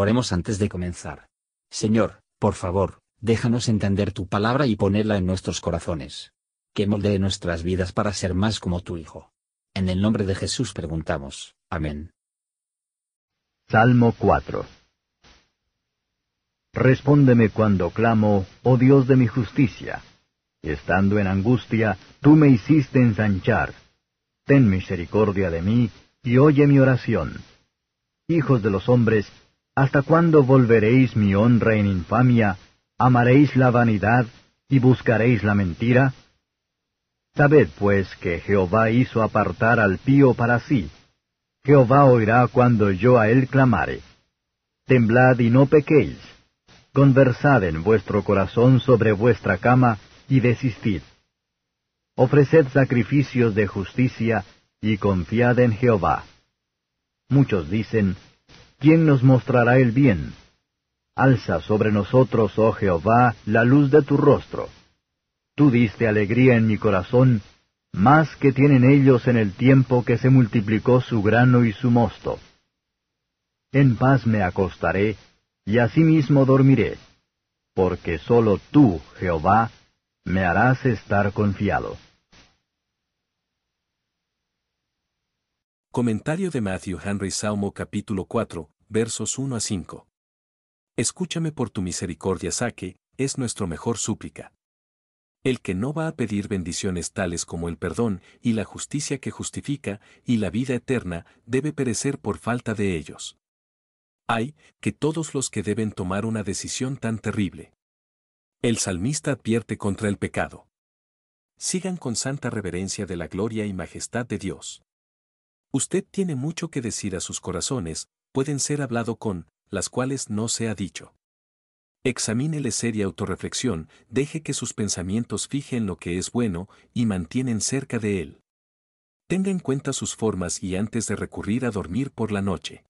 Oremos antes de comenzar. Señor, por favor, déjanos entender tu palabra y ponerla en nuestros corazones. Que moldee nuestras vidas para ser más como tu Hijo. En el nombre de Jesús preguntamos. Amén. Salmo 4 Respóndeme cuando clamo, oh Dios de mi justicia. Estando en angustia, tú me hiciste ensanchar. Ten misericordia de mí, y oye mi oración. Hijos de los hombres, ¿hasta cuándo volveréis mi honra en infamia? ¿Amaréis la vanidad y buscaréis la mentira? Sabed pues que Jehová hizo apartar al pío para sí. Jehová oirá cuando yo a él clamare. Temblad y no pequéis. Conversad en vuestro corazón sobre vuestra cama y desistid. Ofreced sacrificios de justicia y confiad en Jehová. Muchos dicen, ¿quién nos mostrará el bien? Alza sobre nosotros, oh Jehová, la luz de tu rostro. Tú diste alegría en mi corazón, más que tienen ellos en el tiempo que se multiplicó su grano y su mosto. En paz me acostaré, y asimismo dormiré, porque sólo tú, Jehová, me harás estar confiado. Comentario de Matthew Henry Salmo capítulo 4, versos 1 a 5. Escúchame por tu misericordia, saque, es nuestro mejor súplica. El que no va a pedir bendiciones tales como el perdón y la justicia que justifica y la vida eterna debe perecer por falta de ellos. Hay que todos los que deben tomar una decisión tan terrible. El salmista advierte contra el pecado. Sigan con santa reverencia de la gloria y majestad de Dios. Usted tiene mucho que decir a sus corazones, pueden ser hablado con, las cuales no se ha dicho. Examínele seria autorreflexión, deje que sus pensamientos fijen lo que es bueno y mantienen cerca de él. Tenga en cuenta sus formas y antes de recurrir a dormir por la noche.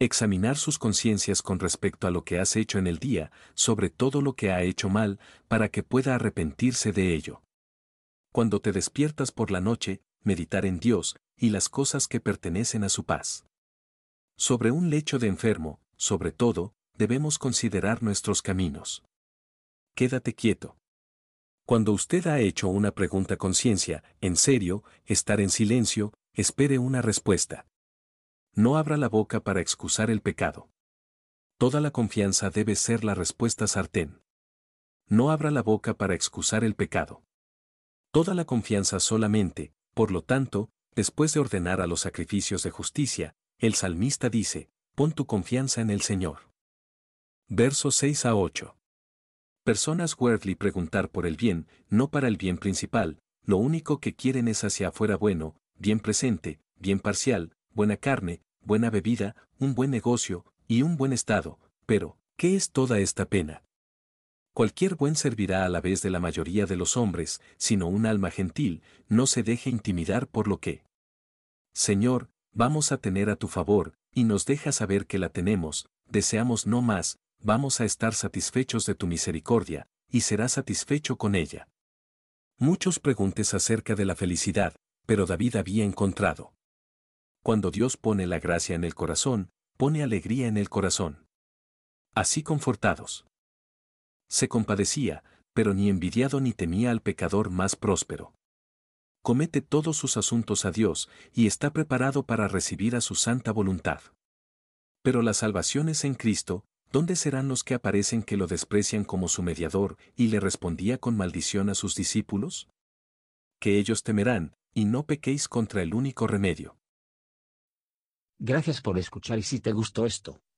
Examinar sus conciencias con respecto a lo que has hecho en el día, sobre todo lo que ha hecho mal, para que pueda arrepentirse de ello. Cuando te despiertas por la noche, meditar en Dios, y las cosas que pertenecen a su paz. Sobre un lecho de enfermo, sobre todo, debemos considerar nuestros caminos. Quédate quieto. Cuando usted ha hecho una pregunta conciencia, en serio, estar en silencio, espere una respuesta. No abra la boca para excusar el pecado. Toda la confianza debe ser la respuesta sartén. No abra la boca para excusar el pecado. Toda la confianza solamente, por lo tanto, Después de ordenar a los sacrificios de justicia, el salmista dice, pon tu confianza en el Señor. Versos 6 a 8. Personas worldly preguntar por el bien, no para el bien principal, lo único que quieren es hacia afuera bueno, bien presente, bien parcial, buena carne, buena bebida, un buen negocio, y un buen estado, pero, ¿qué es toda esta pena? Cualquier buen servirá a la vez de la mayoría de los hombres, sino un alma gentil, no se deje intimidar por lo que. Señor, vamos a tener a tu favor, y nos deja saber que la tenemos, deseamos no más, vamos a estar satisfechos de tu misericordia, y será satisfecho con ella. Muchos preguntes acerca de la felicidad, pero David había encontrado. Cuando Dios pone la gracia en el corazón, pone alegría en el corazón. Así confortados se compadecía, pero ni envidiado ni temía al pecador más próspero. Comete todos sus asuntos a Dios y está preparado para recibir a su santa voluntad. Pero la salvación es en Cristo, ¿dónde serán los que aparecen que lo desprecian como su mediador y le respondía con maldición a sus discípulos? Que ellos temerán, y no pequéis contra el único remedio. Gracias por escuchar y si te gustó esto,